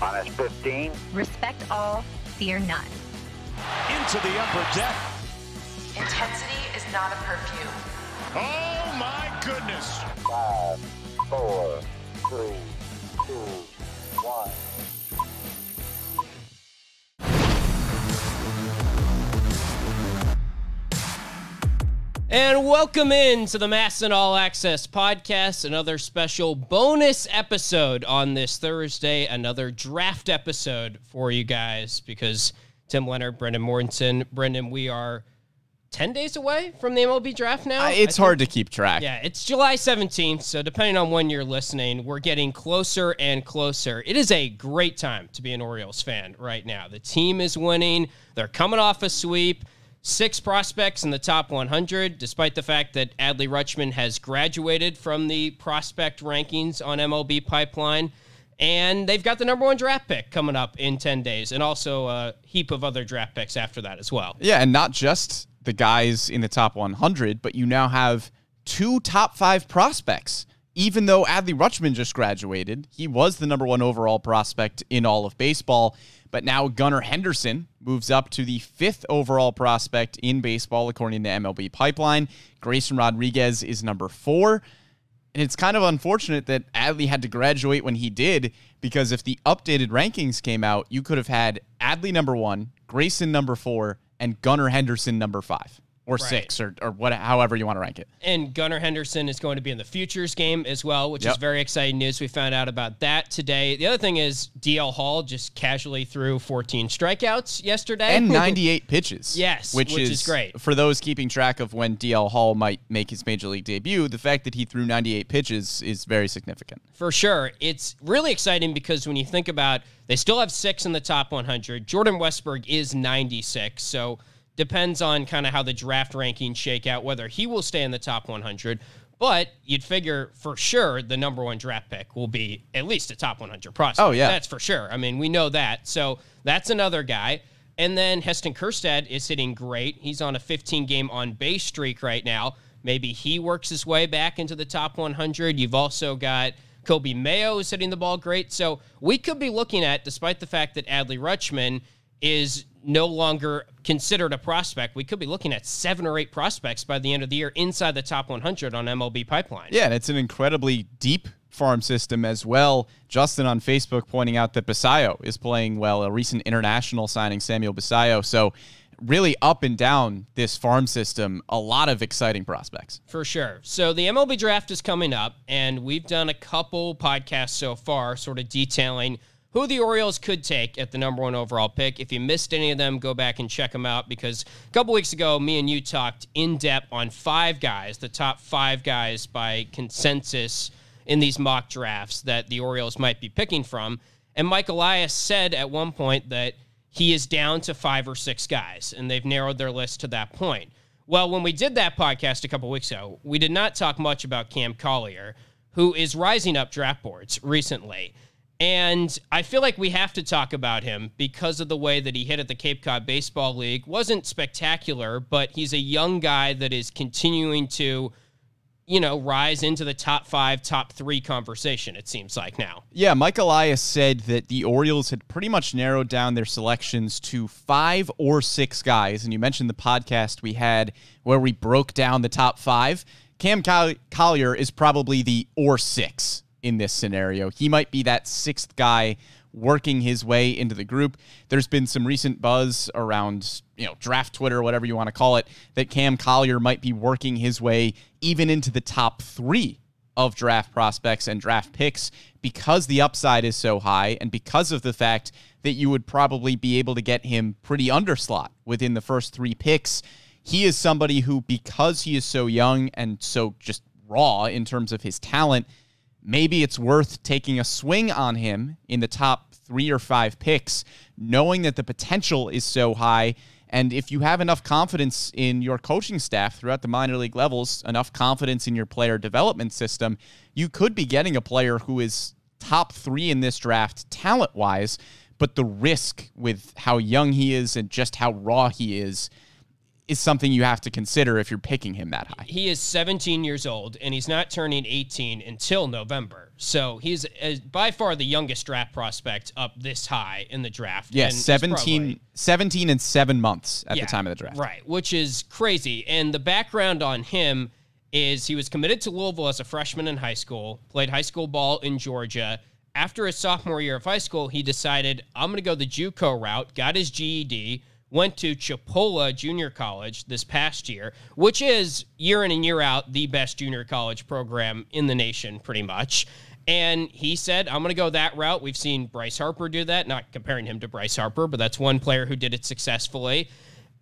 Minus 15. Respect all, fear none. Into the upper deck. Intensity is not a perfume. Oh my goodness. Five, four, three, two, one. And welcome in to the MASN All Access podcast, another special bonus episode on this Thursday, another draft episode for you guys because Tim Leonard, Brendan Mortensen, Brendan, we are 10 days away from the MLB draft now. Uh, it's hard to keep track. Yeah, it's July 17th, so depending on when you're listening, we're getting closer and closer. It is a great time to be an Orioles fan right now. The team is winning, they're coming off a sweep. Six prospects in the top 100, despite the fact that Adley Rutschman has graduated from the prospect rankings on MLB Pipeline. And they've got the number one draft pick coming up in 10 days, and also a heap of other draft picks after that as well. Yeah, and not just the guys in the top 100, but you now have two top five prospects. Even though Adley Rutschman just graduated, he was the number one overall prospect in all of baseball. But now Gunnar Henderson moves up to the fifth overall prospect in baseball, according to the MLB Pipeline. Grayson Rodriguez is number four. And it's kind of unfortunate that Adley had to graduate when he did, because if the updated rankings came out, you could have had Adley number one, Grayson number four, and Gunnar Henderson number five or Right. six or, or what, however you want to rank it. And Gunnar Henderson is going to be in the futures game as well, which is very exciting news. We found out about that today. The other thing is DL Hall just casually threw 14 strikeouts yesterday. And 98 pitches. Yes, which, which is, is great. For those keeping track of when DL Hall might make his major league debut, the fact that he threw 98 pitches is very significant. For sure. It's really exciting because when you think about they still have six in the top 100. Jordan Westburg is 96. So depends on kind of how the draft rankings shake out, whether he will stay in the top 100. But you'd figure for sure the number one draft pick will be at least a top 100 prospect. Oh, yeah. That's for sure. I mean, we know that. So that's another guy. And then Heston Kjerstad is hitting great. He's on a 15 game on base streak right now. Maybe he works his way back into the top 100. You've also got Coby Mayo is hitting the ball great. So we could be looking at, despite the fact that Adley Rutschman is no longer considered a prospect, we could be looking at seven or eight prospects by the end of the year inside the top 100 on MLB Pipeline. Yeah, and it's an incredibly deep farm system as well. Justin on Facebook pointing out that Basallo is playing well, a recent international signing, Samuel Basallo. So, really up and down this farm system, a lot of exciting prospects. For sure. So the MLB draft is coming up, and we've done a couple podcasts so far, sort of detailing who the Orioles could take at the number one overall pick. If you missed any of them, go back and check them out because a couple weeks ago, me and you talked in depth on five guys, the top five guys by consensus in these mock drafts that the Orioles might be picking from. And Mike Elias said at one point that he is down to five or six guys, and they've narrowed their list to that point. Well, when we did that podcast a couple weeks ago, we did not talk much about Cam Collier, who is rising up draft boards recently. And I feel like we have to talk about him because of the way that he hit at the Cape Cod Baseball League. Wasn't spectacular, but he's a young guy that is continuing to, you know, rise into the top five, top three conversation, it seems like now. Yeah, Mike Elias said that the Orioles had pretty much narrowed down their selections to five or six guys. And you mentioned the podcast we had where we broke down the top five. Cam Collier is probably the or six in this scenario. He might be that sixth guy working his way into the group. There's been some recent buzz around, you know, draft Twitter, whatever you want to call it, that Cam Collier might be working his way even into the top three of draft prospects and draft picks because the upside is so high and because of the fact that you would probably be able to get him pretty underslot within the first three picks. He is somebody who, because he is so young and so just raw in terms of his talent, maybe it's worth taking a swing on him in the top three or five picks, knowing that the potential is so high. And if you have enough confidence in your coaching staff throughout the minor league levels, enough confidence in your player development system, you could be getting a player who is top three in this draft talent wise. But the risk with how young he is and just how raw he is is something you have to consider if you're picking him that high. He is 17 years old and he's not turning 18 until November. So he's uh, by far the youngest draft prospect up this high in the draft. Yes, And 17, probably- 17 and seven months at Yeah, the time of the draft. Right, which is crazy. And the background on him is he was committed to Louisville as a freshman in high school, played high school ball in Georgia. After his sophomore year of high school, he decided, I'm going to go the JUCO route, got his GED, went to Chipola Junior College this past year, which is year in and year out the best junior college program in the nation, pretty much. And he said, I'm going to go that route. We've seen Bryce Harper do that, not comparing him to Bryce Harper, but that's one player who did it successfully.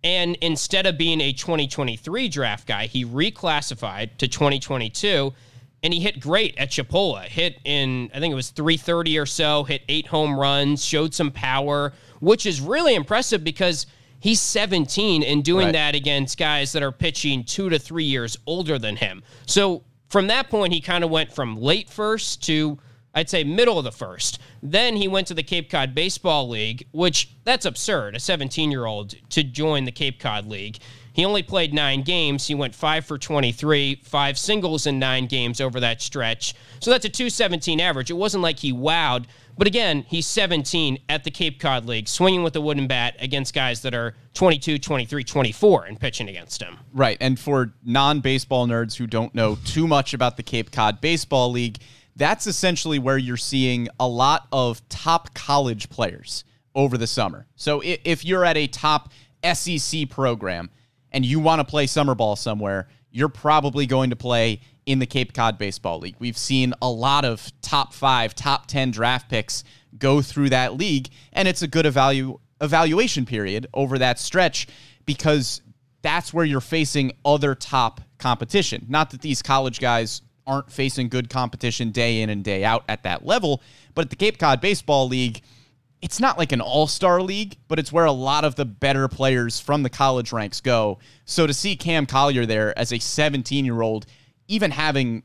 And instead of being a 2023 draft guy, he reclassified to 2022 and he hit great at Chipola. Hit in, I think it was 330 or so, hit eight home runs, showed some power, which is really impressive because he's 17 and doing Right. that against guys that are pitching two to three years older than him. So from that point, he kind of went from late first to I'd say middle of the first. Then he went to the Cape Cod Baseball League, which that's absurd. A 17 year old to join the Cape Cod League. He only played nine games. He went five for 23, five singles in nine games over that stretch. So that's a 217 average. It wasn't like he wowed. But again, he's 17 at the Cape Cod League, swinging with a wooden bat against guys that are 22, 23, 24 and pitching against him. Right. And for non baseball nerds who don't know too much about the Cape Cod Baseball League, that's essentially where you're seeing a lot of top college players over the summer. So if you're at a top SEC program and you want to play summer ball somewhere, you're probably going to play in the Cape Cod Baseball League. We've seen a lot of top five, top 10 draft picks go through that league, and it's a good evalu- evaluation period over that stretch because that's where you're facing other top competition. Not that these college guys aren't facing good competition day in and day out at that level, but at the Cape Cod Baseball League, it's not like an all-star league, but it's where a lot of the better players from the college ranks go. So to see Cam Collier there as a 17-year-old even having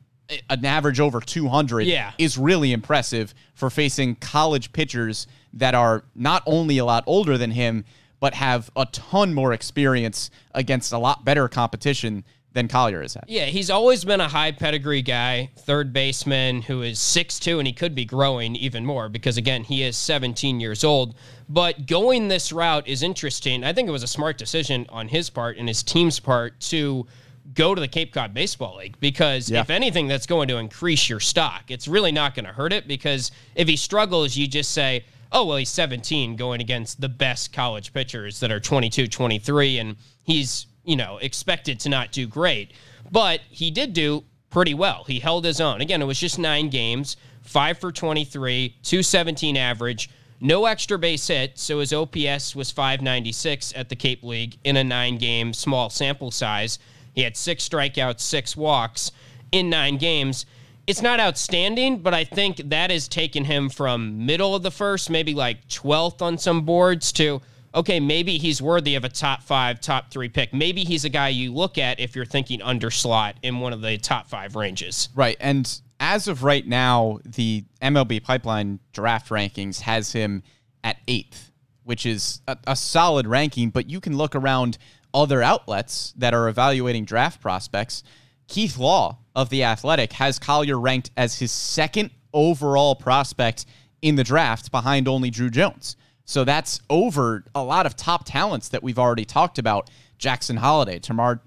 an average over 200 Yeah. is really impressive for facing college pitchers that are not only a lot older than him, but have a ton more experience against a lot better competition than Collier has had. Yeah, he's always been a high pedigree guy, third baseman who is 6'2, and he could be growing even more because, again, he is 17 years old. But going this route is interesting. I think it was a smart decision on his part and his team's part to go to the Cape Cod Baseball League because, Yeah. if anything, that's going to increase your stock. It's really not going to hurt it because if he struggles, you just say, oh, well, he's 17 going against the best college pitchers that are 22, 23, and he's, you know, expected to not do great. But he did do pretty well. He held his own. Again, it was just nine games, five for 23, 217 average, no extra base hit. So his OPS was 596 at the Cape League in a nine game small sample size. He had six strikeouts, six walks in nine games. It's not outstanding, but I think that has taken him from middle of the first, maybe like 12th on some boards, to okay, maybe he's worthy of a top five, top three pick. Maybe he's a guy you look at if you're thinking under slot in one of the top five ranges. Right. And as of right now, the MLB pipeline draft rankings has him at eighth, which is a, a solid ranking, but you can look around other outlets that are evaluating draft prospects. Keith Law of The Athletic has Collier ranked as his second overall prospect in the draft behind only Druw Jones. So that's over a lot of top talents that we've already talked about. Jackson Holliday, Termarr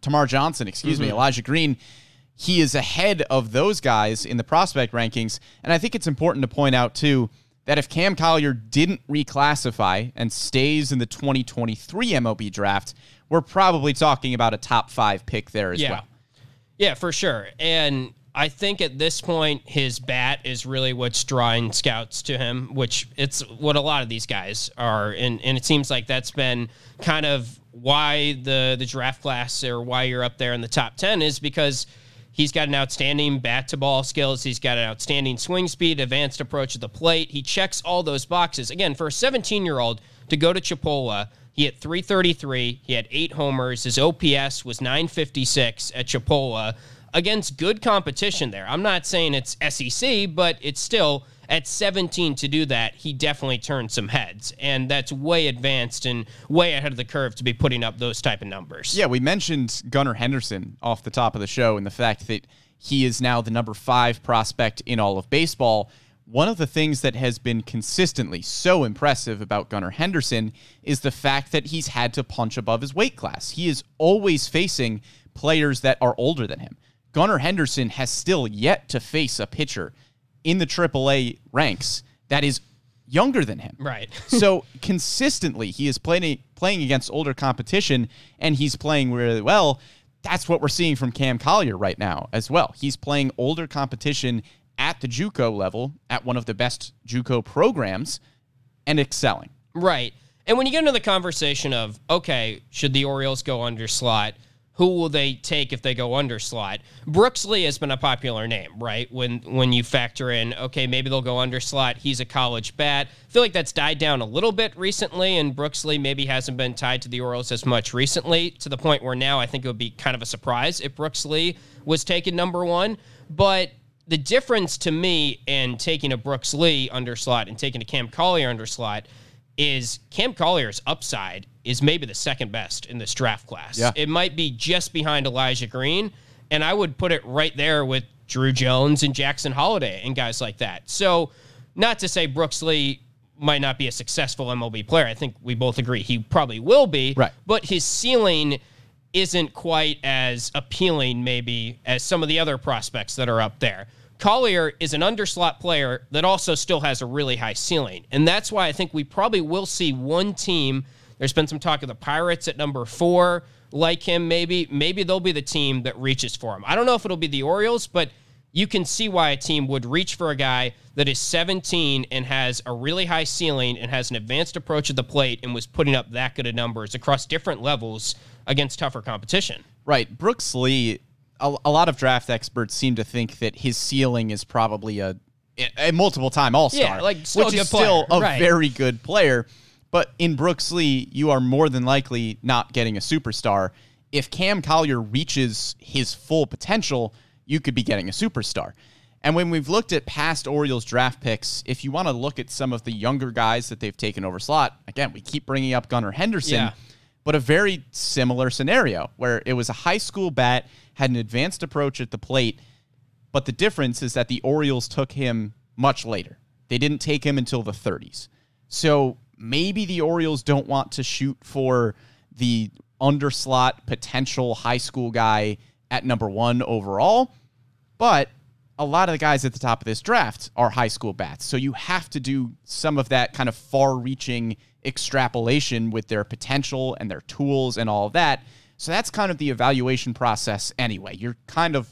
Termarr Johnson, excuse me, mm-hmm. Elijah Green. He is ahead of those guys in the prospect rankings. And I think it's important to point out, too, that if Cam Collier didn't reclassify and stays in the 2023 MLB draft, we're probably talking about a top five pick there as Yeah. well. Yeah, for sure. And I think at this point, his bat is really what's drawing scouts to him, which it's what a lot of these guys are. And, and it seems like that's been kind of why the, the draft class or why you're up there in the top 10 is because he's got an outstanding bat to ball skills. He's got an outstanding swing speed, advanced approach to the plate. He checks all those boxes. Again, for a 17 year old to go to Chipola, he hit 333. He had eight homers. His OPS was 956 at Chipola against good competition there. I'm not saying it's SEC, but it's still at 17 to do that, he definitely turned some heads. And that's way advanced and way ahead of the curve to be putting up those type of numbers. Yeah, we mentioned Gunnar Henderson off the top of the show and the fact that he is now the number five prospect in all of baseball. One of the things that has been consistently so impressive about Gunnar Henderson is the fact that he's had to punch above his weight class. He is always facing players that are older than him. Gunnar Henderson has still yet to face a pitcher in the AAA ranks that is younger than him. Right. so consistently, he is playing playing against older competition, and he's playing really well. That's what we're seeing from Cam Collier right now as well. He's playing older competition at the JUCO level, at one of the best JUCO programs, and excelling. Right. And when you get into the conversation of, okay, should the Orioles go under slot? Who will they take if they go under slot? Brooks Lee has been a popular name, right? When when you factor in, okay, maybe they'll go under slot. He's a college bat. I feel like that's died down a little bit recently, and Brooks Lee maybe hasn't been tied to the Orioles as much recently, to the point where now I think it would be kind of a surprise if Brooks Lee was taken number one. But the difference to me in taking a Brooks Lee under slot and taking a Cam Collier under slot is Cam Collier's upside is maybe the second best in this draft class. Yeah. It might be just behind Elijah Green, and I would put it right there with Druw Jones and Jackson Holliday and guys like that. So, not to say Brooks Lee might not be a successful MLB player. I think we both agree he probably will be. Right. But his ceiling isn't quite as appealing, maybe, as some of the other prospects that are up there. Collier is an underslot player that also still has a really high ceiling. And that's why I think we probably will see one team. There's been some talk of the Pirates at number four, like him, maybe. Maybe they'll be the team that reaches for him. I don't know if it'll be the Orioles, but you can see why a team would reach for a guy that is 17 and has a really high ceiling and has an advanced approach at the plate and was putting up that good of numbers across different levels against tougher competition. Right. Brooks Lee, a, a lot of draft experts seem to think that his ceiling is probably a, a multiple time All Star. Yeah, like, which is still a Right. very good player. But in Brooks Lee, you are more than likely not getting a superstar. If Cam Collier reaches his full potential, you could be getting a superstar. And when we've looked at past Orioles draft picks, if you want to look at some of the younger guys that they've taken over slot, again, we keep bringing up Gunnar Henderson Yeah. but a very similar scenario where it was a high school bat, had an advanced approach at the plate, but the difference is that the Orioles took him much later. They didn't take him until the 30s. So maybe the Orioles don't want to shoot for the underslot potential high school guy at number one overall, but a lot of the guys at the top of this draft are high school bats. So you have to do some of that kind of far reaching extrapolation with their potential and their tools and all of that. So that's kind of the evaluation process anyway. You're kind of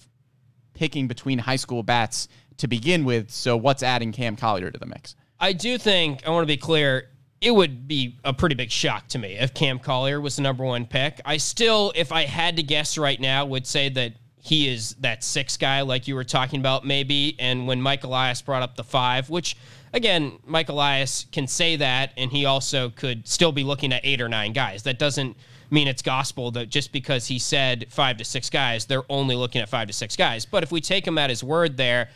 picking between high school bats to begin with. So what's adding Cam Collier to the mix? I do think I want to be clear. It would be a pretty big shock to me if Cam Collier was the number one pick. I still, if I had to guess right now, would say that he is that six guy, like you were talking about, maybe. And when Mike Elias brought up the five, which again, Mike Elias can say that, and he also could still be looking at eight or nine guys. That doesn't mean it's gospel that just because he said five to six guys, they're only looking at five to six guys. But if we take him at his word there,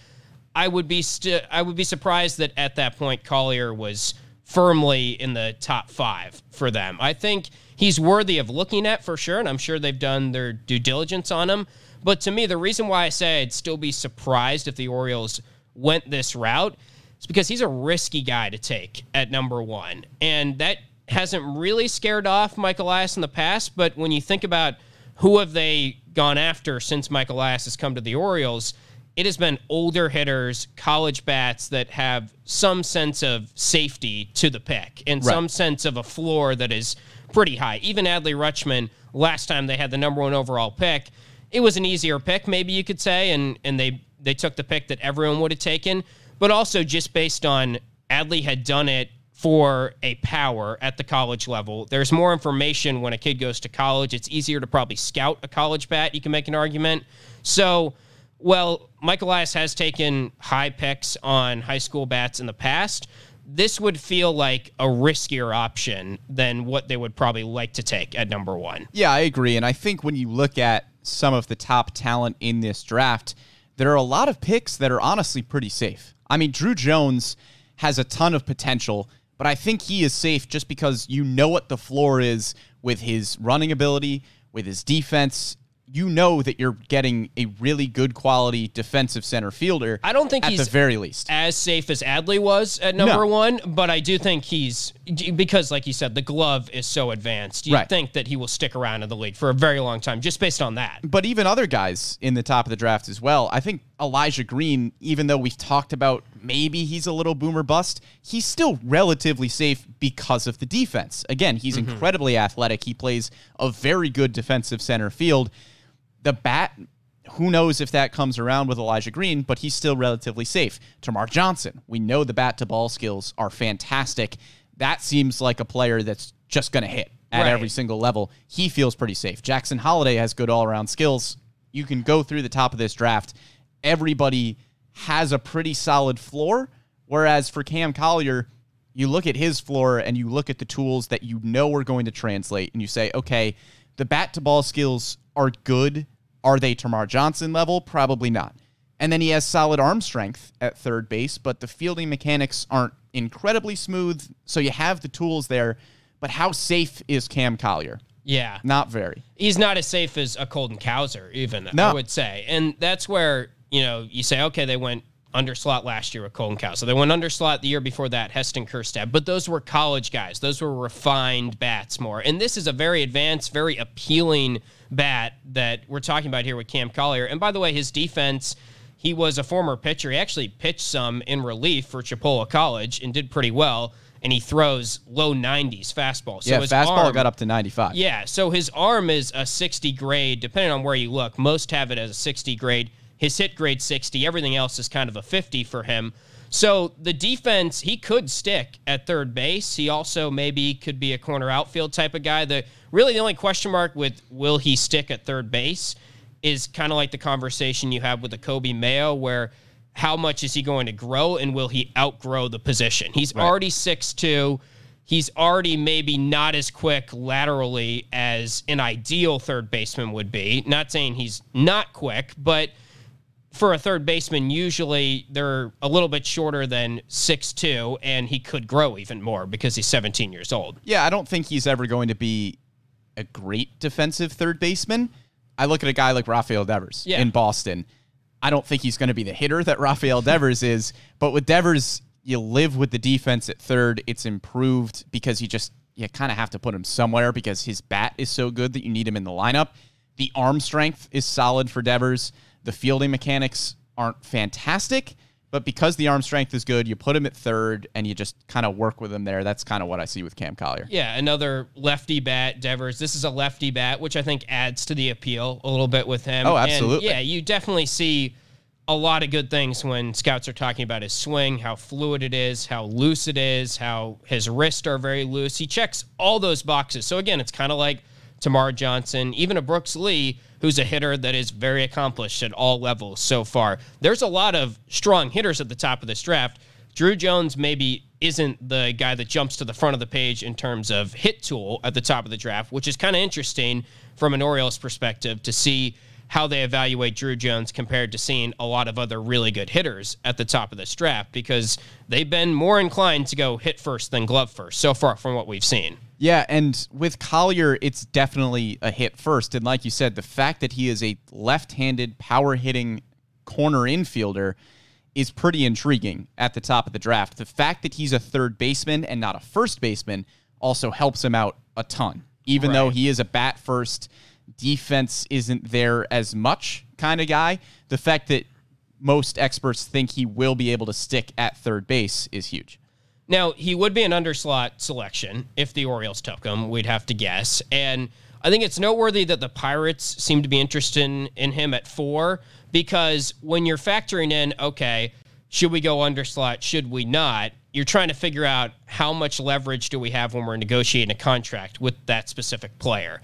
I would be st- I would be surprised that at that point Collier was firmly in the top five for them. I think he's worthy of looking at for sure, and I'm sure they've done their due diligence on him. But to me, the reason why I say I'd still be surprised if the Orioles went this route is because he's a risky guy to take at number one, and that hasn't really scared off Mike Elias in the past. But when you think about who have they gone after since Mike Elias has come to the Orioles, it has been older hitters, college bats that have some sense of safety to the pick and Right. some sense of a floor that is pretty high. Even Adley Rutschman, last time they had the number one overall pick, it was an easier pick, maybe you could say, and and they they took the pick that everyone would have taken, but also just based on Adley had done it for a power at the college level. There's more information when a kid goes to college. It's easier to probably scout a college bat. You can make an argument. So, well, Michael Elias has taken high picks on high school bats in the past. This would feel like a riskier option than what they would probably like to take at number one. Yeah, I agree. And I think when you look at some of the top talent in this draft, there are a lot of picks that are honestly pretty safe. I mean, Druw Jones has a ton of potential, but I think he is safe just because you know what the floor is with his running ability, with his defense. You know that you're getting a really good quality defensive center fielder. I don't think at he's the very least. as safe as Adley was at number No. one, but I do think he's because, like you said, the glove is so advanced. You Right. think that he will stick around in the league for a very long time, just based on that. but even other guys in the top of the draft as well. I think Elijah Green, even though we've talked about maybe he's a little boomer bust, he's still relatively safe because of the defense. Again, he's mm-hmm. incredibly athletic. He plays a very good defensive center field. The bat, who knows if that comes around with Elijah Green, but he's still relatively safe. Termarr Johnson, we know the bat to ball skills are fantastic. That seems like a player that's just going to hit at Right. every single level. He feels pretty safe. Jackson Holliday has good all around skills. You can go through the top of this draft. Everybody has a pretty solid floor. Whereas for Cam Collier, you look at his floor and you look at the tools that you know are going to translate, and you say, okay, the bat to ball skills are good. Are they Termarr Johnson level? Probably not. And then he has solid arm strength at third base, but the fielding mechanics aren't incredibly smooth. So you have the tools there. But how safe is Cam Collier? Yeah. Not very. he's not as safe as a Colton Cowser, even I would say. And that's where you know you say, okay, they went under slot last year with Colin Cow. So They went under slot the year before that, Heston Kjerstad. But those were college guys. Those were refined bats more. And this is a very advanced, very appealing bat that we're talking about here with Cam Collier. And by the way, his defense. He was a former pitcher. He actually pitched some in relief for Chipola College and did pretty well. And he throws low 90s fastball. So yeah, his fastball arm- got up to 95. yeah, so his arm is a 60 grade, depending on where you look. Most have it as a 60 grade. His hit grade 60. Everything else is kind of a 50 for him. So the defense, he could stick at third base. He also maybe could be a corner outfield type of guy. The really the only question mark with will he stick at third base is kind of like the conversation you have with the Coby Mayo, where how much is he going to grow and will he outgrow the position? He's already 6'2. He's already maybe not as quick laterally as an ideal third baseman would be. Not saying he's not quick, but for a third baseman, usually they're a little bit shorter than 6'2, and he could grow even more because he's 17 years old. Yeah, I don't think he's ever going to be a great defensive third baseman. I look at a guy like Rafael Devers Yeah. in Boston. I don't think he's going to be the hitter that Rafael Devers is, but with Devers, you live with the defense at third. It's improved because you just you kind of have to put him somewhere because his bat is so good that you need him in the lineup. The arm strength is solid for Devers. The fielding mechanics aren't fantastic, but because the arm strength is good, you put him at third and you just kind of work with him there. That's kind of what I see with Cam Collier. Yeah, another lefty bat, Devers. This is a lefty bat, which I think adds to the appeal a little bit with him. Oh, And, absolutely. yeah, you definitely see a lot of good things when scouts are talking about his swing, how fluid it is, how loose it is, how his wrists are very loose. He checks all those boxes. So again, it's kind of like Termarr Johnson, even a Brooks Lee, who's a hitter that is very accomplished at all levels so far. There's a lot of strong hitters at the top of this draft. Druw Jones maybe isn't the guy that jumps to the front of the page in terms of hit tool at the top of the draft, which is kind of interesting from an Orioles perspective to see how they evaluate Druw Jones compared to seeing a lot of other really good hitters at the top of this draft because they've been more inclined to go hit first than glove first so far from what we've seen. Yeah, and with Collier, it's definitely a hit first. And like you said, the fact that he is a left handed, power hitting corner infielder is pretty intriguing at the top of the draft. The fact that he's a third baseman and not a first baseman also helps him out a ton. Even though he is a bat first, defense isn't there as much kind of guy. The fact that most experts think he will be able to stick at third base is huge. Now, he would be an underslot selection if the Orioles took him, we'd have to guess. And I think it's noteworthy that the Pirates seem to be interested in, in him at four because when you're factoring in, okay, should we go underslot, should we not? You're trying to figure out how much leverage do we have when we're negotiating a contract with that specific player.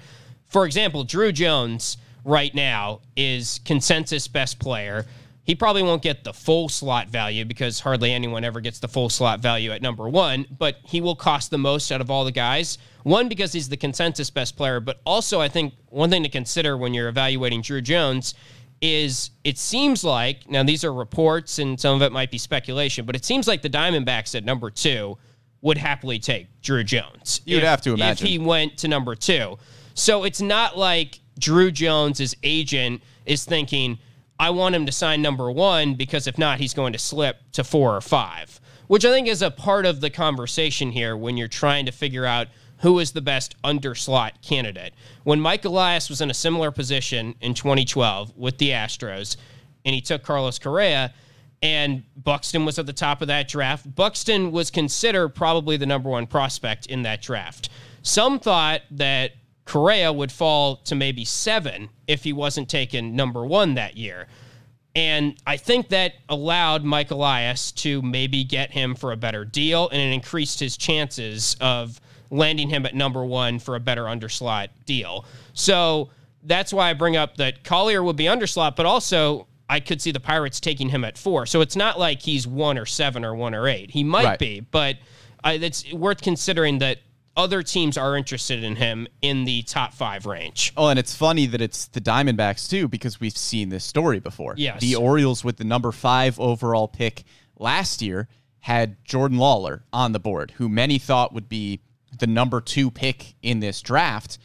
For example, Druw Jones right now is consensus best player. He probably won't get the full slot value because hardly anyone ever gets the full slot value at number one, but he will cost the most out of all the guys. One, because he's the consensus best player, but also I think one thing to consider when you're evaluating Druw Jones is it seems like now these are reports and some of it might be speculation, but it seems like the Diamondbacks at number two would happily take Druw Jones. You'd if- have to imagine. if he went to number two. So it's not like Druw Jones's agent is thinking, I want him to sign number one because if not, he's going to slip to four or five, which I think is a part of the conversation here when you're trying to figure out who is the best underslot candidate. When Mike Elias was in a similar position in 2012 with the Astros, and he took Carlos Correa, and Buxton was at the top of that draft. Buxton was considered probably the number one prospect in that draft. Some thought that Correa would fall to maybe seven if he wasn't taken number one that year. And I think that allowed Mike Elias to maybe get him for a better deal, and it increased his chances of landing him at number one for a better underslot deal. So that's why I bring up that Collier would be underslot, but also I could see the Pirates taking him at four. So it's not like he's one or seven or one or eight. He might Right. be, but I, it's worth considering that other teams are interested in him in the top five range. Oh, and it's funny that it's the Diamondbacks too, because we've seen this story before. Yes. The Orioles with the number five overall pick last year had Jordan Lawlar on the board, who many thought would be the number two pick in this draft.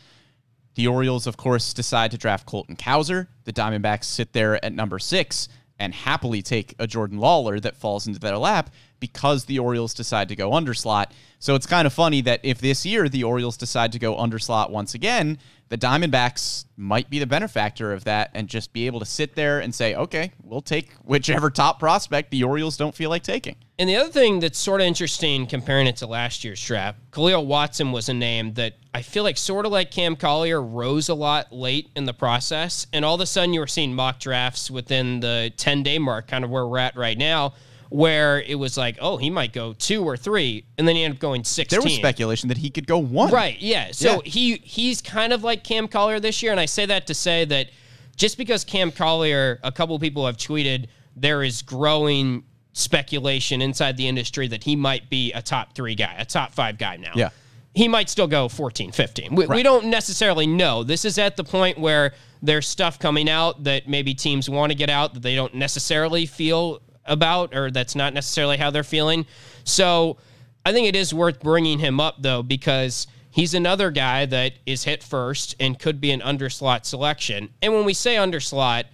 The Orioles, of course, decide to draft Colton Cowser. The Diamondbacks sit there at number six and happily take a Jordan Lawlar that falls into their lap because the Orioles decide to go underslot. So it's kind of funny that if this year the Orioles decide to go underslot once again, the Diamondbacks might be the benefactor of that and just be able to sit there and say, okay, we'll take whichever top prospect the Orioles don't feel like taking. And the other thing that's sort of interesting comparing it to last year's draft, Khalil Watson was a name that I feel like sort of like Cam Collier rose a lot late in the process. And all of a sudden you were seeing mock drafts within the 10 day mark, kind of where we're at right now, where it was like, oh, he might go two or three. And then he ended up going 16. There was speculation that he could go one. Right. Yeah. So Yeah. he he's kind of like Cam Collier this year, and I say that to say that just because Cam Collier, a couple people have tweeted there is growing speculation inside the industry that he might be a top three guy, a top five guy now. Yeah. He might still go 14, 15. We, we don't necessarily know. This is at the point where there's stuff coming out that maybe teams want to get out that they don't necessarily feel about or that's not necessarily how they're feeling. So I think it is worth bringing him up though because he's another guy that is hit first and could be an underslot selection. And when we say underslot,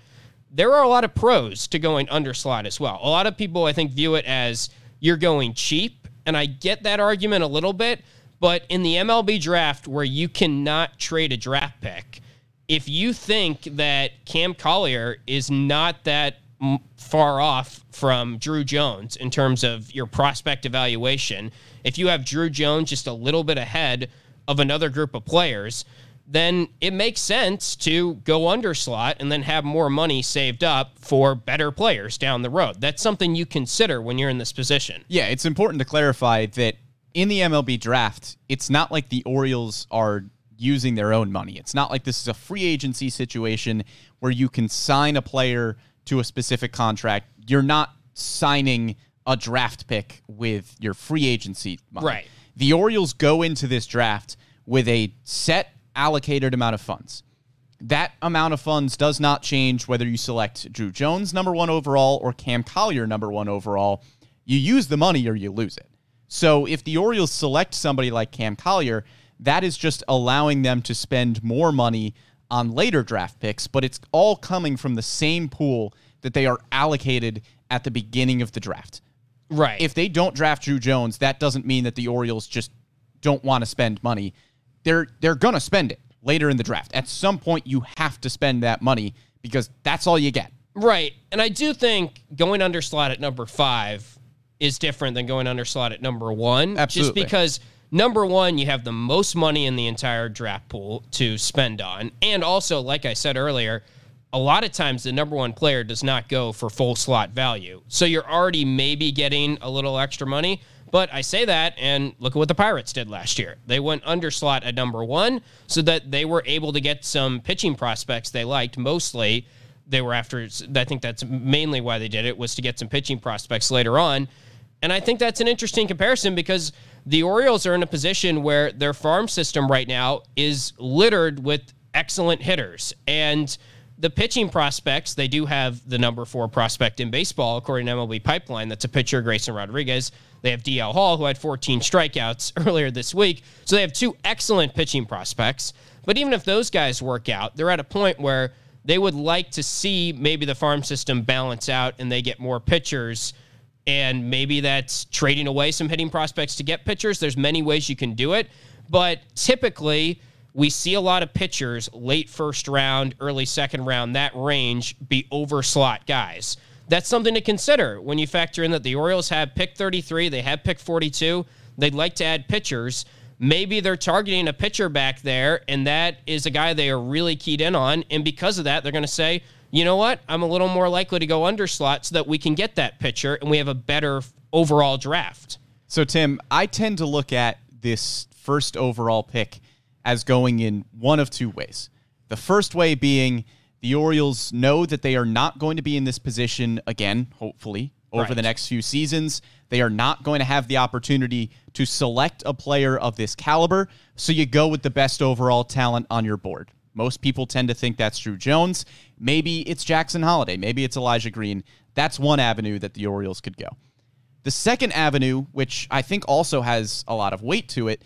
there are a lot of pros to going underslot as well. A lot of people I think view it as you're going cheap, and I get that argument a little bit, but in the MLB draft where you cannot trade a draft pick, if you think that Cam Collier is not that far off from Druw Jones in terms of your prospect evaluation, if you have Druw Jones just a little bit ahead of another group of players, then it makes sense to go under slot and then have more money saved up for better players down the road. That's something you consider when you're in this position. Yeah, it's important to clarify that in the MLB draft, it's not like the Orioles are using their own money. It's not like this is a free agency situation where you can sign a player to a specific contract. You're not signing a draft pick with your free agency money. Right. The Orioles go into this draft with a set allocated amount of funds. That amount of funds does not change whether you select Druw Jones number one overall or Cam Collier number one overall. You use the money or you lose it. So if the Orioles select somebody like Cam Collier, that is just allowing them to spend more money on later draft picks, but it's all coming from the same pool that they are allocated at the beginning of the draft. Right. If they don't draft Druw Jones, that doesn't mean that the Orioles just don't want to spend money. They're they're gonna spend it later in the draft. At some point, you have to spend that money because that's all you get. Right. And I do think going under slot at number five is different than going under slot at number one. Absolutely. Just because number one, you have the most money in the entire draft pool to spend on. And also, like I said earlier, a lot of times the number one player does not go for full slot value. So you're already maybe getting a little extra money. But I say that, and look at what the Pirates did last year. They went under slot at number one so that they were able to get some pitching prospects they liked mostly they were after i think that's mainly why they did it was to get some pitching prospects later on and i think that's an interesting comparison because the orioles are in a position where their farm system right now is littered with excellent hitters and the pitching prospects, they do have the number four prospect in baseball, according to MLB Pipeline. That's a pitcher, Grayson Rodriguez. They have DL Hall, who had 14 strikeouts earlier this week. So they have two excellent pitching prospects. But even if those guys work out, they're at a point where they would like to see maybe the farm system balance out and they get more pitchers. And maybe that's trading away some hitting prospects to get pitchers. There's many ways you can do it. But typically, we see a lot of pitchers late first round, early second round, that range be over slot guys. That's something to consider when you factor in that the Orioles have pick 33, they have pick 42. They'd like to add pitchers. Maybe they're targeting a pitcher back there, and that is a guy they are really keyed in on. And because of that, they're going to say, you know what? I'm a little more likely to go under slot so that we can get that pitcher and we have a better overall draft. So, Tim, I tend to look at this first overall pick as going in one of two ways. The first way being the Orioles know that they are not going to be in this position again, hopefully, over Right. the next few seasons. They are not going to have the opportunity to select a player of this caliber. So you go with the best overall talent on your board. Most people tend to think that's Druw Jones. Maybe it's Jackson Holliday. Maybe it's Elijah Green. That's one avenue that the Orioles could go. The second avenue, which I think also has a lot of weight to it,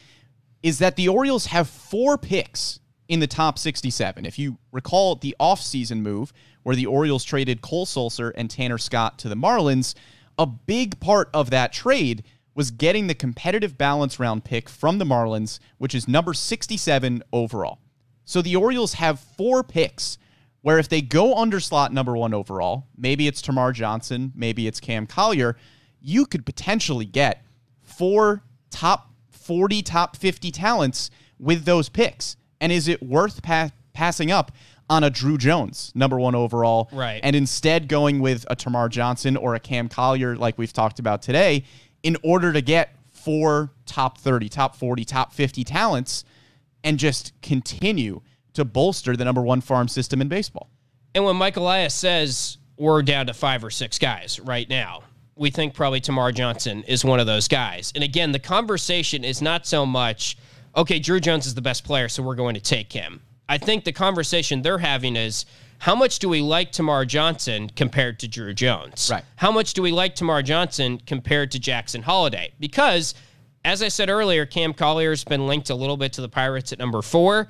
is that the Orioles have four picks in the top 67. If you recall the offseason move where the Orioles traded Cole Sulser and Tanner Scott to the Marlins, a big part of that trade was getting the competitive balance round pick from the Marlins, which is number 67 overall. So the Orioles have four picks where if they go under slot number one overall, maybe it's Termarr Johnson, maybe it's Cam Collier, you could potentially get four top 40, top 50 talents with those picks. And is it worth pa- passing up on a Druw Jones, number one overall, Right. and instead going with a Termarr Johnson or a Cam Collier, like we've talked about today, in order to get four top 30, top 40, top 50 talents and just continue to bolster the number one farm system in baseball? And when Mike Elias says we're down to five or six guys right now, we think probably Termarr Johnson is one of those guys. And again, the conversation is not so much, okay, Druw Jones is the best player, so we're going to take him. I think the conversation they're having is how much do we like Termarr Johnson compared to Druw Jones? Right. How much do we like Termarr Johnson compared to Jackson Holliday? Because, as I said earlier, Cam Collier's been linked a little bit to the Pirates at number four.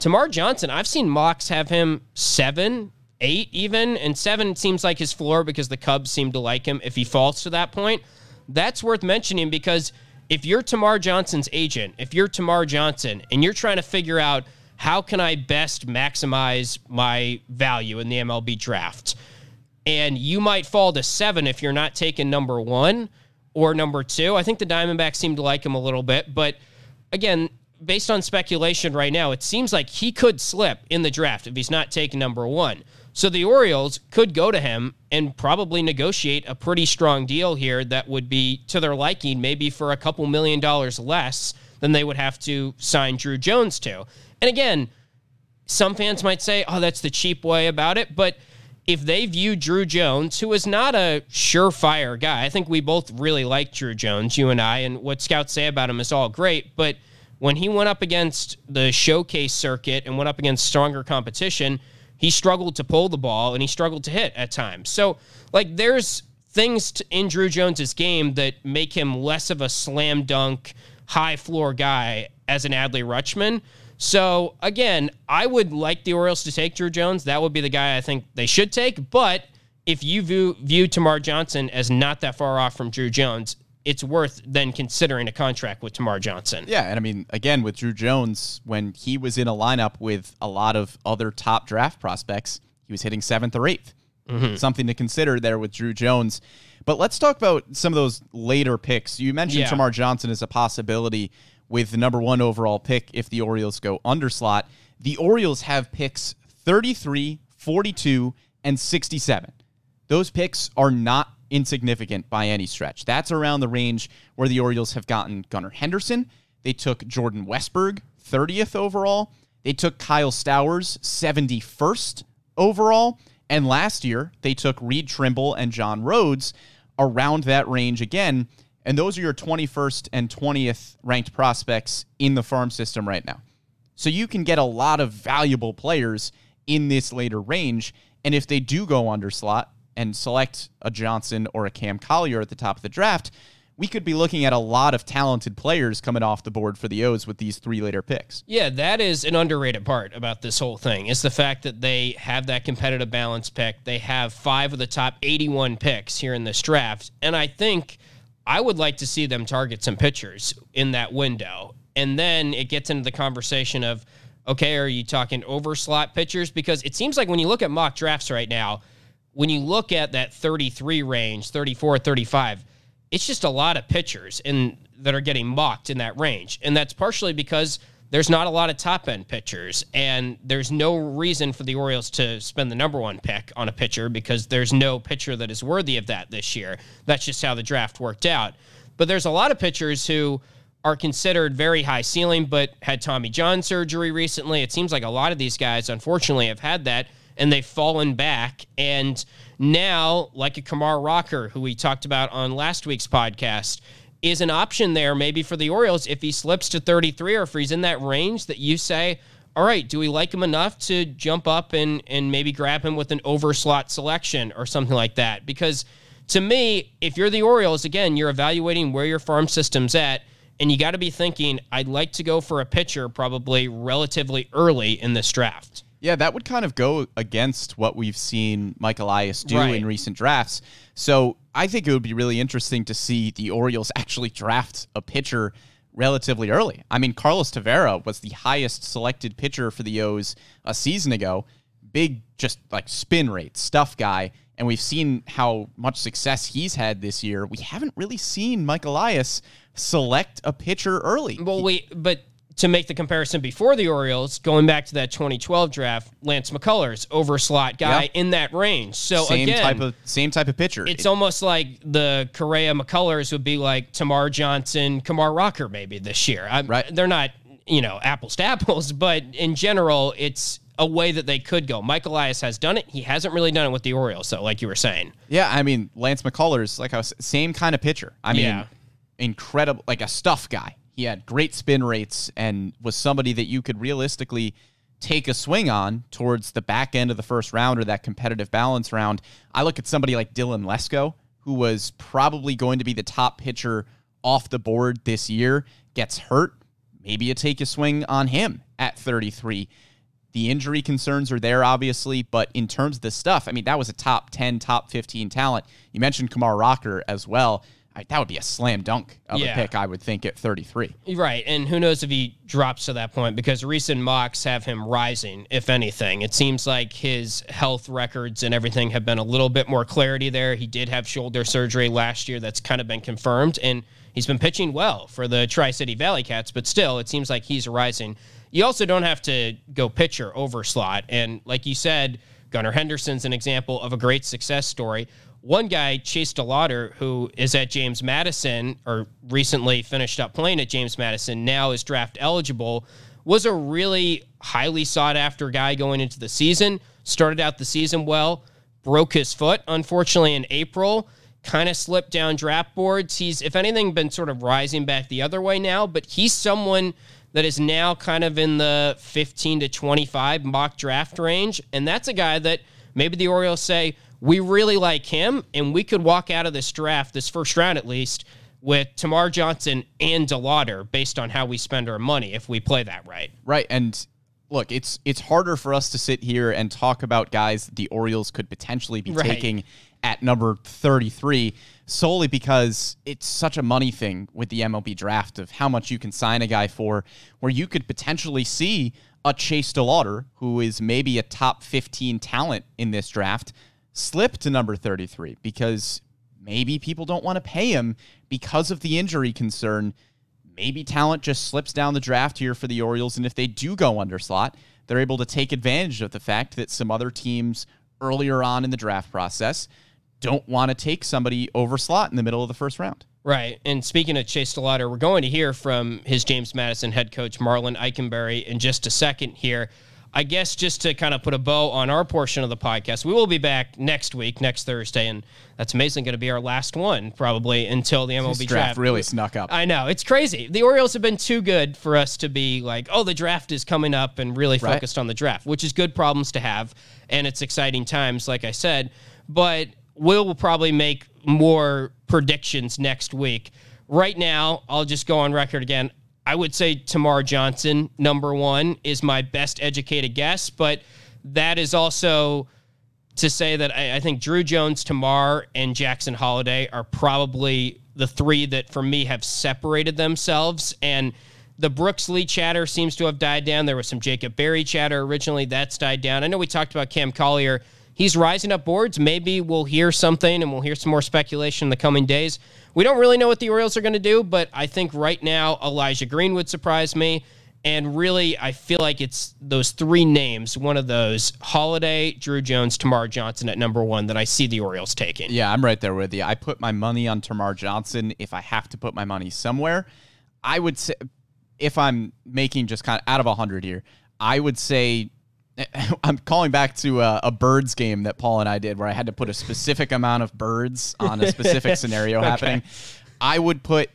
Termarr Johnson, I've seen mocks have him seven, eight, even, and seven seems like his floor because the Cubs seem to like him if he falls to that point. That's worth mentioning because if you're Termarr Johnson's agent, if you're Termarr Johnson and you're trying to figure out how can I best maximize my value in the MLB draft, and you might fall to seven if you're not taking number one or number two. I think the Diamondbacks seem to like him a little bit, but again, based on speculation right now, it seems like he could slip in the draft if he's not taken number one. So the Orioles could go to him and probably negotiate a pretty strong deal here that would be to their liking, maybe for a couple million dollars less than they would have to sign Druw Jones to. And again, some fans might say, oh, that's the cheap way about it. But if they view Druw Jones, who is not a surefire guy, I think we both really like Druw Jones, you and I, and what scouts say about him is all great. But when he went up against the showcase circuit and went up against stronger competition, he struggled to pull the ball and he struggled to hit at times. So, like, there's things to, in Druw Jones's game that make him less of a slam dunk, high floor guy as an Adley Rutschman. So again, I would like the Orioles to take Druw Jones. That would be the guy I think they should take. But if you view view Termarr Johnson as not that far off from Druw Jones, it's worth then considering a contract with Termarr Johnson. Yeah, and I mean, again, with Druw Jones, when he was in a lineup with a lot of other top draft prospects, he was hitting seventh or 8th mm-hmm. Something to consider there with Druw Jones. But let's talk about some of those later picks. You mentioned Yeah. Termarr Johnson as a possibility with the number one overall pick if the Orioles go under slot. The Orioles have picks 33, 42, and 67. Those picks are not insignificant by any stretch. That's around the range where the Orioles have gotten Gunnar Henderson. They took Jordan Westburg, 30th overall. They took Kyle Stowers, 71st overall. And last year, they took Reed Trimble and John Rhodes around that range again. And those are your 21st and 20th ranked prospects in the farm system right now. So you can get a lot of valuable players in this later range. And if they do go under slot and select a Johnson or a Cam Collier at the top of the draft, we could be looking at a lot of talented players coming off the board for the O's with these three later picks. Yeah, that is an underrated part about this whole thing. Is the fact that they have that competitive balance pick. They have five of the top 81 picks here in this draft. And I think I would like to see them target some pitchers in that window. And then it gets into the conversation of, okay, are you talking over slot pitchers? Because it seems like when you look at mock drafts right now, when you look at that 33 range, 34, 35, it's just a lot of pitchers in that are getting mocked in that range. And that's partially because there's not a lot of top end pitchers, and there's no reason for the Orioles to spend the number one pick on a pitcher because there's no pitcher that is worthy of that this year. That's just how the draft worked out. But there's a lot of pitchers who are considered very high ceiling, but had Tommy John surgery recently. It seems like a lot of these guys, unfortunately, have had that and they've fallen back. And now, like a Kumar Rocker, who we talked about on last week's podcast, is an option there maybe for the Orioles if he slips to 33 or if he's in that range that you say, all right, do we like him enough to jump up and, and maybe grab him with an overslot selection or something like that? Because to me, if you're the Orioles, again, you're evaluating where your farm system's at. And you got to be thinking, I'd like to go for a pitcher probably relatively early in this draft. Yeah, that would kind of go against what we've seen Mike Elias do Right. in recent drafts. So I think it would be really interesting to see the Orioles actually draft a pitcher relatively early. I mean, Carlos Tavera was the highest selected pitcher for the O's a season ago. Big, just like spin rate stuff guy. And we've seen how much success he's had this year. We haven't really seen Mike Elias select a pitcher early. Well, we but to make the comparison before the Orioles, going back to that 2012 draft, Lance McCullers over slot guy Yeah. in that range. So same again, type of same type of pitcher. it's It- almost like the Correa McCullers would be like Termarr Johnson, Kumar Rocker maybe this year. i Right. They're not, you know, apples to apples, but in general, it's a way that they could go. Mike Elias has done it. He hasn't really done it with the Orioles, though, like you were saying. Yeah, I mean Lance McCullers, like I was same kind of pitcher. I mean, Yeah. incredible, like a stuff guy. He had great spin rates and was somebody that you could realistically take a swing on towards the back end of the first round or that competitive balance round. I look at somebody like Dylan Lesko, who was probably going to be the top pitcher off the board this year, gets hurt. Maybe you take a swing on him at 33. The injury concerns are there, obviously, but in terms of the stuff, I mean, that was a top 10, top 15 talent. You mentioned Kumar Rocker as well. I, that would be a slam dunk of Yeah. a pick, I would think, at 33. Right, and who knows if he drops to that point because recent mocks have him rising, if anything. It seems like his health records and everything have been a little bit more clarity there. He did have shoulder surgery last year that's kind of been confirmed, and he's been pitching well for the Tri City Valley Cats, but still, it seems like he's rising. You also don't have to go pitcher over slot, and like you said, Gunnar Henderson's an example of a great success story. One guy, Chase DeLauder, who is at James Madison or recently finished up playing at James Madison, now is draft eligible, was a really highly sought after guy going into the season. Started out the season well, broke his foot, unfortunately, in April. Kind of slipped down draft boards. He's, if anything, been sort of rising back the other way now, but he's someone that is now kind of in the 15 to 25 mock draft range. And that's a guy that maybe the Orioles say, we really like him, and we could walk out of this draft, this first round at least, with Termarr Johnson and DeLauder based on how we spend our money if we play that right. Right. And look, it's it's harder for us to sit here and talk about guys that the Orioles could potentially be Right. taking at number 33 solely because it's such a money thing with the MLB draft of how much you can sign a guy for where you could potentially see a Chase DeLauder who is maybe a top 15 talent in this draft slip to number 33 because maybe people don't want to pay him because of the injury concern maybe talent just slips down the draft here for the Orioles. And if they do go under slot, they're able to take advantage of the fact that some other teams earlier on in the draft process don't want to take somebody over slot in the middle of the first round. Right. And speaking of Chase DeLauder, we're going to hear from his James Madison head coach, Marlon Ikenberry, in just a second here. I guess just to kind of put a bow on our portion of the podcast, we will be back next week, next Thursday, and that's amazing. Going to be our last one probably until the MLB This draft. draft really snuck up. I know it's crazy. The Orioles have been too good for us to be like, oh, the draft is coming up and really Right. focused on the draft, which is good problems to have, and it's exciting times, like I said. But Will will probably make more predictions next week. Right now, I'll just go on record again. I would say Termarr Johnson, number one, is my best educated guess, but that is also to say that I, I think Druw Jones, Termarr, and Jackson Holliday are probably the three that for me have separated themselves. And the Brooks Lee chatter seems to have died down. There was some Jacob Berry chatter originally. That's died down. I know we talked about Cam Collier. He's rising up boards. Maybe we'll hear something and we'll hear some more speculation in the coming days. We don't really know what the Orioles are going to do, but I think right now Elijah Green would surprise me. And really, I feel like it's those three names, one of those Holliday, Druw Jones, Termarr Johnson at number one that I see the Orioles taking. Yeah, I'm right there with you. I put my money on Termarr Johnson if I have to put my money somewhere. I would say, if I'm making just kind of out of 100 here, I would say, I'm calling back to a, a birds game that Paul and I did where I had to put a specific amount of birds on a specific scenario happening. I would put,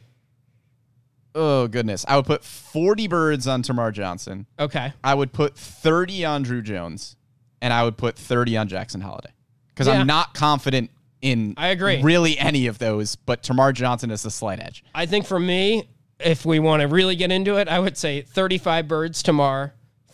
oh goodness, I would put 40 birds on Termarr Johnson. Okay. I would put 30 on Druw Jones, and I would put 30 on Jackson Holliday because Yeah. I'm not confident in I agree. really any of those, but Termarr Johnson is the slight edge. I think for me, if we want to really get into it, I would say 35 birds Termarr,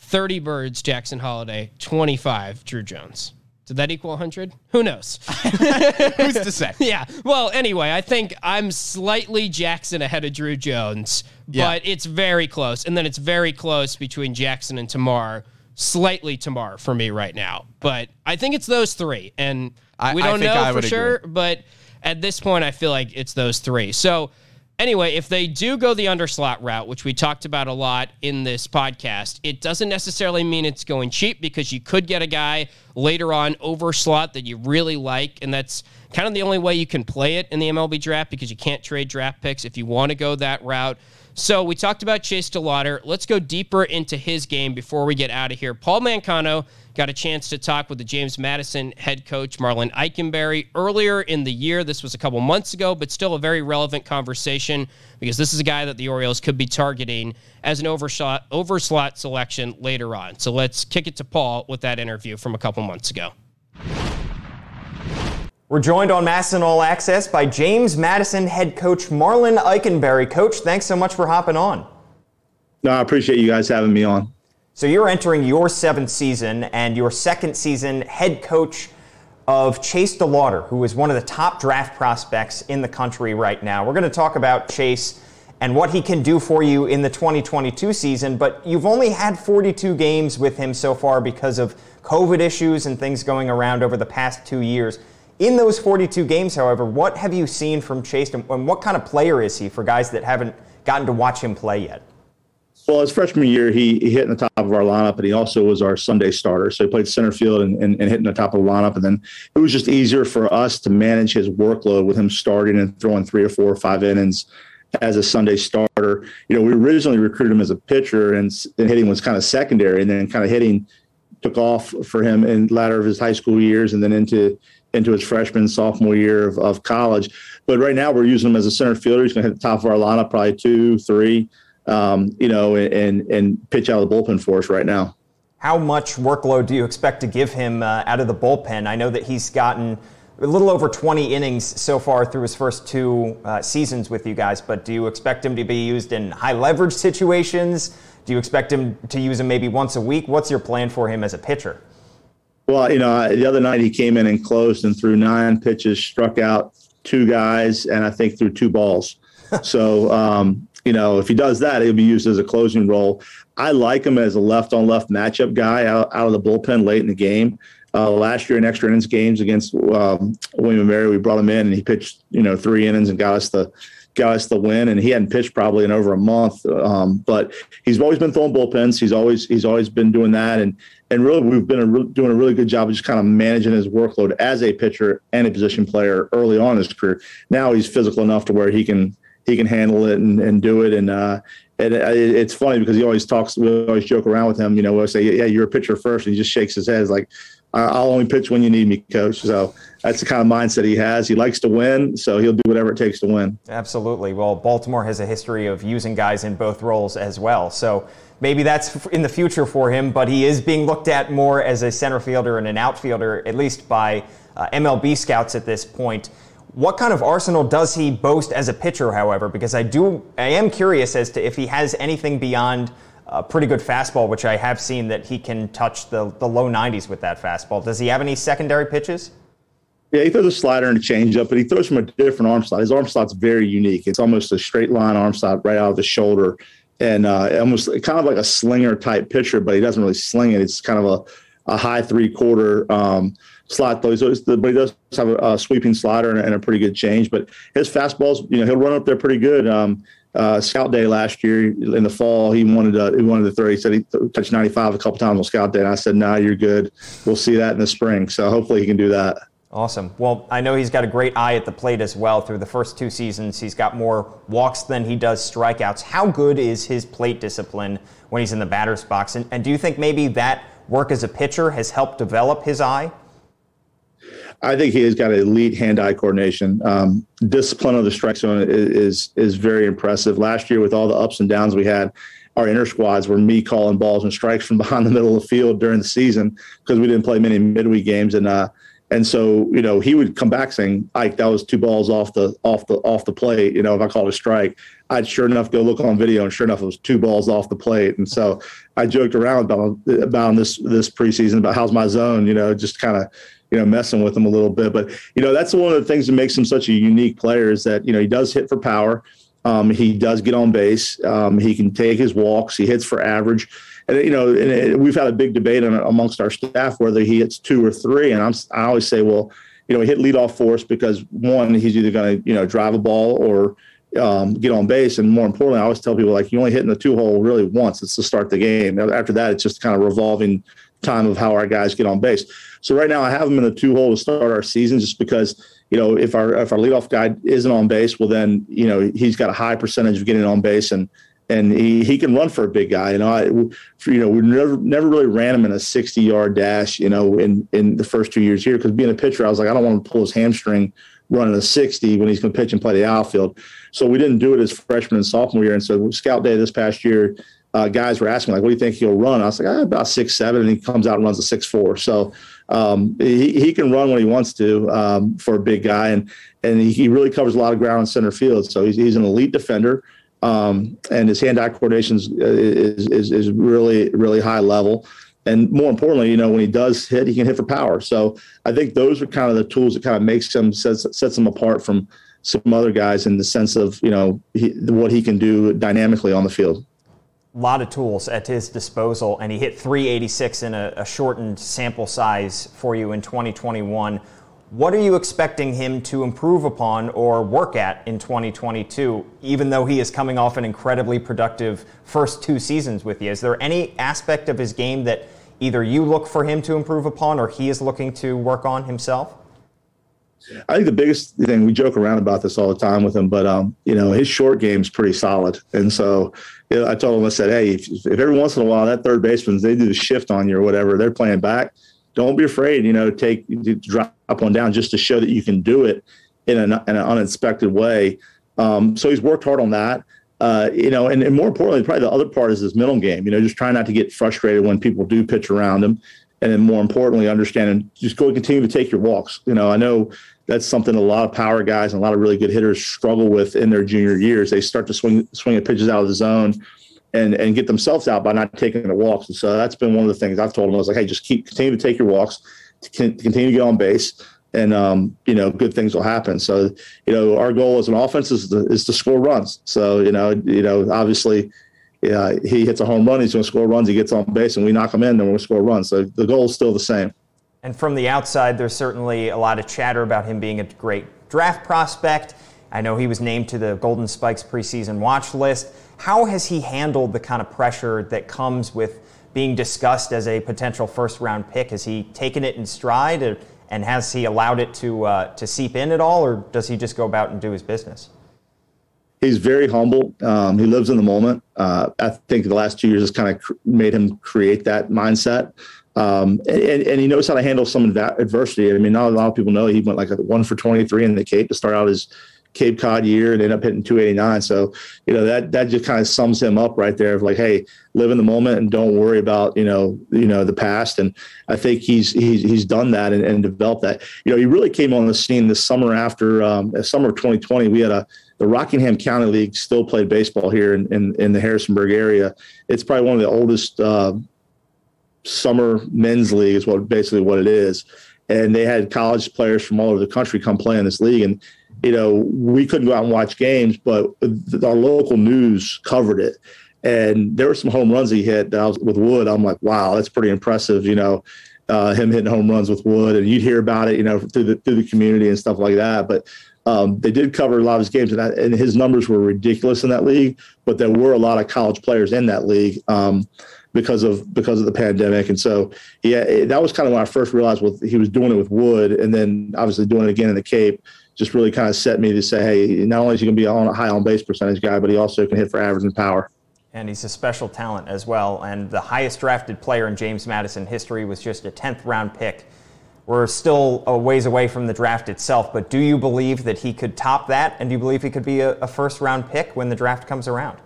30 birds Jackson Holliday, 25 Druw Jones. Did that equal 100? Who knows? Who's to say? yeah. Well, anyway, I think I'm slightly Jackson ahead of Druw Jones, Yeah. but it's very close. And then it's very close between Jackson and Termarr. Slightly Termarr for me right now. But I think it's those three. And I- we don't know for sure, agree. but at this point, I feel like it's those three. So, anyway, if they do go the underslot route, which we talked about a lot in this podcast, it doesn't necessarily mean it's going cheap because you could get a guy later on over slot that you really like, and that's kind of the only way you can play it in the MLB draft because you can't trade draft picks if you want to go that route. So we talked about Chase DeLauder. Let's go deeper into his game before we get out of here. Paul Mancano got a chance to talk with the James Madison head coach Marlon Ikenberry earlier in the year. This was a couple months ago, but still a very relevant conversation because this is a guy that the Orioles could be targeting as an overshot overslot selection later on. So let's kick it to Paul with that interview from a couple months ago. We're joined on MASN All Access by James Madison head coach Marlon Ikenberry. Coach, thanks so much for hopping on. No, I appreciate you guys having me on. So you're entering your seventh season and your second season head coach of Chase DeLauder, who is one of the top draft prospects in the country right now. We're going to talk about Chase and what he can do for you in the 2022 season, but you've only had 42 games with him so far because of COVID issues and things going around over the past two years. In those 42 games, however, what have you seen from Chase and what kind of player is he for guys that haven't gotten to watch him play yet? Well, his freshman year, he, he hit in the top of our lineup, and he also was our Sunday starter. So he played center field and, and, and hit in the top of the lineup. And then it was just easier for us to manage his workload with him starting and throwing three or four or five innings as a Sunday starter. You know, we originally recruited him as a pitcher, and, and hitting was kind of secondary, and then kind of hitting took off for him in latter of his high school years and then into into his freshman sophomore year of, of college. But right now we're using him as a center fielder. He's going to hit the top of our lineup, probably two, three, um, you know, and and pitch out of the bullpen for us right now. How much workload do you expect to give him uh, out of the bullpen? I know that he's gotten a little over 20 innings so far through his first two uh, seasons with you guys, but do you expect him to be used in high leverage situations? Do you expect him to use him maybe once a week? What's your plan for him as a pitcher? Well, you know, the other night he came in and closed and threw nine pitches, struck out two guys, and I think threw two balls. so, um, you know, if he does that, he'll be used as a closing role. I like him as a left on left matchup guy out, out of the bullpen late in the game. Uh, last year in extra innings games against um, William and Mary, we brought him in and he pitched, you know, three innings and got us the got us the win. And he hadn't pitched probably in over a month, um, but he's always been throwing bullpens. He's always he's always been doing that, and and really we've been a re- doing a really good job of just kind of managing his workload as a pitcher and a position player early on in his career. Now he's physical enough to where he can he can handle it and, and do it. And uh, and it's funny because he always talks. We always joke around with him. You know, we'll say, "Yeah, you're a pitcher first. and he just shakes his head. Like, "I'll only pitch when you need me, coach." So that's the kind of mindset he has. He likes to win, so he'll do whatever it takes to win. Absolutely. Well, Baltimore has a history of using guys in both roles as well. So maybe that's in the future for him, but he is being looked at more as a center fielder and an outfielder, at least by uh, MLB scouts at this point. What kind of arsenal does he boast as a pitcher, however? Because I do, I am curious as to if he has anything beyond a pretty good fastball, which I have seen that he can touch the, the low 90s with that fastball. Does he have any secondary pitches? Yeah, he throws a slider and a changeup, but he throws from a different arm slot. His arm slot's very unique. It's almost a straight line arm slot right out of the shoulder, and uh, almost kind of like a slinger type pitcher, but he doesn't really sling it. It's kind of a, a high three quarter um, slot though. So but he does have a, a sweeping slider and, and, a pretty good change. But his fastballs, you know, he'll run up there pretty good. Um, uh, scout day last year in the fall, he wanted to, he wanted to throw. He said he touched 95 a couple times on scout day, and I said, "No, nah, you're good. We'll see that in the spring." So hopefully he can do that. Awesome. Well, I know he's got a great eye at the plate as well. Through the first two seasons, he's got more walks than he does strikeouts. How good is his plate discipline when he's in the batter's box? And, and do you think maybe that work as a pitcher has helped develop his eye? I think he has got elite hand-eye coordination. Um, discipline of the strike zone is, is, is very impressive. Last year, with all the ups and downs we had, our inner squads were me calling balls and strikes from behind the middle of the field during the season because we didn't play many midweek games and. Uh, and so, you know, he would come back saying, "Ike, that was two balls off the off the off the plate." You know, if I called a strike, I'd sure enough go look on video, and sure enough, it was two balls off the plate. And so, I joked around about about this this preseason about how's my zone. You know, just kind of you know messing with him a little bit. But you know, that's one of the things that makes him such a unique player is that you know he does hit for power. Um, he does get on base. Um, he can take his walks. He hits for average and you know, and it, we've had a big debate on, amongst our staff whether he hits two or three. And I'm, I always say, well, you know, he hit leadoff force because one, he's either going to you know drive a ball or um, get on base, and more importantly, I always tell people like you only hit in the two hole really once. It's to start the game. After that, it's just kind of revolving time of how our guys get on base. So right now, I have him in the two hole to start our season, just because you know if our if our leadoff guy isn't on base, well then you know he's got a high percentage of getting on base and and he, he can run for a big guy. You know, I, you know, we never never really ran him in a 60 yard dash. You know, in in the first two years here, because being a pitcher, I was like, I don't want to pull his hamstring running a 60 when he's going to pitch and play the outfield. So we didn't do it as freshman and sophomore year. And so scout day this past year, uh, guys were asking like, "What do you think he'll run?" I was like, ah, "About six seven, and he comes out and runs a six four. So um, he he can run when he wants to um, for a big guy, and and he really covers a lot of ground in center field. So he's he's an elite defender um, and his hand-eye coordination is, is is really really high level. And more importantly, you know, when he does hit, he can hit for power. So I think those are kind of the tools that kind of makes him sets sets him apart from some other guys in the sense of you know he, what he can do dynamically on the field. Lot of tools at his disposal, and he hit 386 in a, a shortened sample size for you in 2021. What are you expecting him to improve upon or work at in 2022, even though he is coming off an incredibly productive first two seasons with you? Is there any aspect of his game that either you look for him to improve upon or he is looking to work on himself? I think the biggest thing we joke around about this all the time with him, but um, you know his short game is pretty solid, and so you know, I told him I said, hey, if, if every once in a while that third baseman they do the shift on you or whatever, they're playing back don't be afraid, you know, take drop one down just to show that you can do it in an, in an unexpected way. Um, so he's worked hard on that. Uh, you know, and, and, more importantly, probably the other part is his mental game. You know, just trying not to get frustrated when people do pitch around him, and then more importantly, understanding just go and continue to take your walks. You know, I know that's something a lot of power guys and a lot of really good hitters struggle with in their junior years. They start to swing swing the pitches out of the zone and and get themselves out by not taking the walks. And so that's been one of the things I've told them. I was like, hey, just keep continue to take your walks, to continue to get on base, and um, you know, good things will happen. So you know, our goal as an offense is to, is to score runs. So you know, you know, obviously. Yeah, he hits a home run. He's going to score runs. He gets on base, and we knock him in. and we're going to score runs. So the goal is still the same. And from the outside, there's certainly a lot of chatter about him being a great draft prospect. I know he was named to the Golden Spikes preseason watch list. How has he handled the kind of pressure that comes with being discussed as a potential first round pick? Has he taken it in stride and has he allowed it to, uh, to seep in at all, or does he just go about and do his business? He's very humble. Um, he lives in the moment. Uh, I think the last two years has kind of cr- made him create that mindset. Um, and, and, he knows how to handle some of that adversity. I mean, not a lot of people know he went like a one for 23 in the Cape to start out his Cape Cod year and end up hitting 289. So, you know, that that just kind of sums him up right there of like, hey, live in the moment and don't worry about, you know, you know, the past. And I think he's he's he's done that and, and developed that. You know, he really came on the scene this summer after um, summer of 2020. We had a the Rockingham County League still played baseball here in, in, in the Harrisonburg area. It's probably one of the oldest uh, summer men's league is what basically what it is. And they had college players from all over the country come play in this league. And you know, we couldn't go out and watch games, but our local news covered it. And there were some home runs he hit that I was with Wood. I'm like, wow, that's pretty impressive. You know, uh, him hitting home runs with Wood, and you'd hear about it, you know, through the through the community and stuff like that. But um, they did cover a lot of his games, and, and, his numbers were ridiculous in that league. But there were a lot of college players in that league um, because of because of the pandemic, and so yeah, that was kind of when I first realized what he was doing it with Wood, and then obviously doing it again in the Cape just really kind of set me to say, hey, not only is he going to be a high on base percentage guy, but he also can hit for average and power. And he's a special talent as well. And the highest drafted player in James Madison history was just a 10th round pick. We're still a ways away from the draft itself, but do you believe that he could top that? And do you believe he could be a, a first round pick when the draft comes around?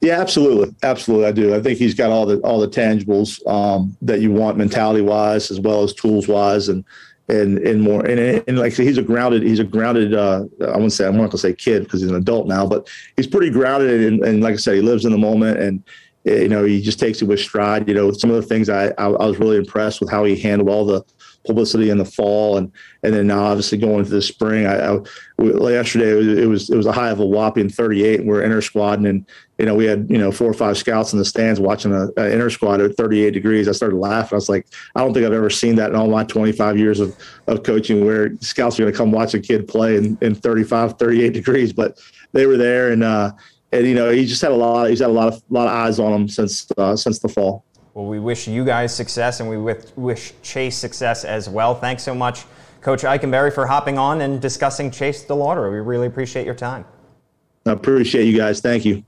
Yeah, absolutely, absolutely. I do. I think he's got all the all the tangibles um, that you want, mentality wise, as well as tools wise, and and and more and, and like he's a grounded he's a grounded uh, I wouldn't say I'm not gonna say kid because he's an adult now, but he's pretty grounded and, and like I said, he lives in the moment and you know he just takes it with stride. You know, some of the things I I, I was really impressed with how he handled all the publicity in the fall, and and then now obviously going into the spring. I, I yesterday it was, it was, it was a high of a whopping 38, and we're inter squad, and you know we had you know four or five scouts in the stands watching a, a inter squad at 38 degrees. I started laughing. I was like, I don't think I've ever seen that in all my 25 years of of coaching, where scouts are going to come watch a kid play in, in 35, 38 degrees, but they were there, and uh, and you know he just had a lot. He's had a lot of lot of eyes on him since uh, since the fall. Well, we wish you guys success and we wish Chase success as well. Thanks so much, Coach Ikenberry, for hopping on and discussing Chase DeLauder. We really appreciate your time. I appreciate you guys. Thank you.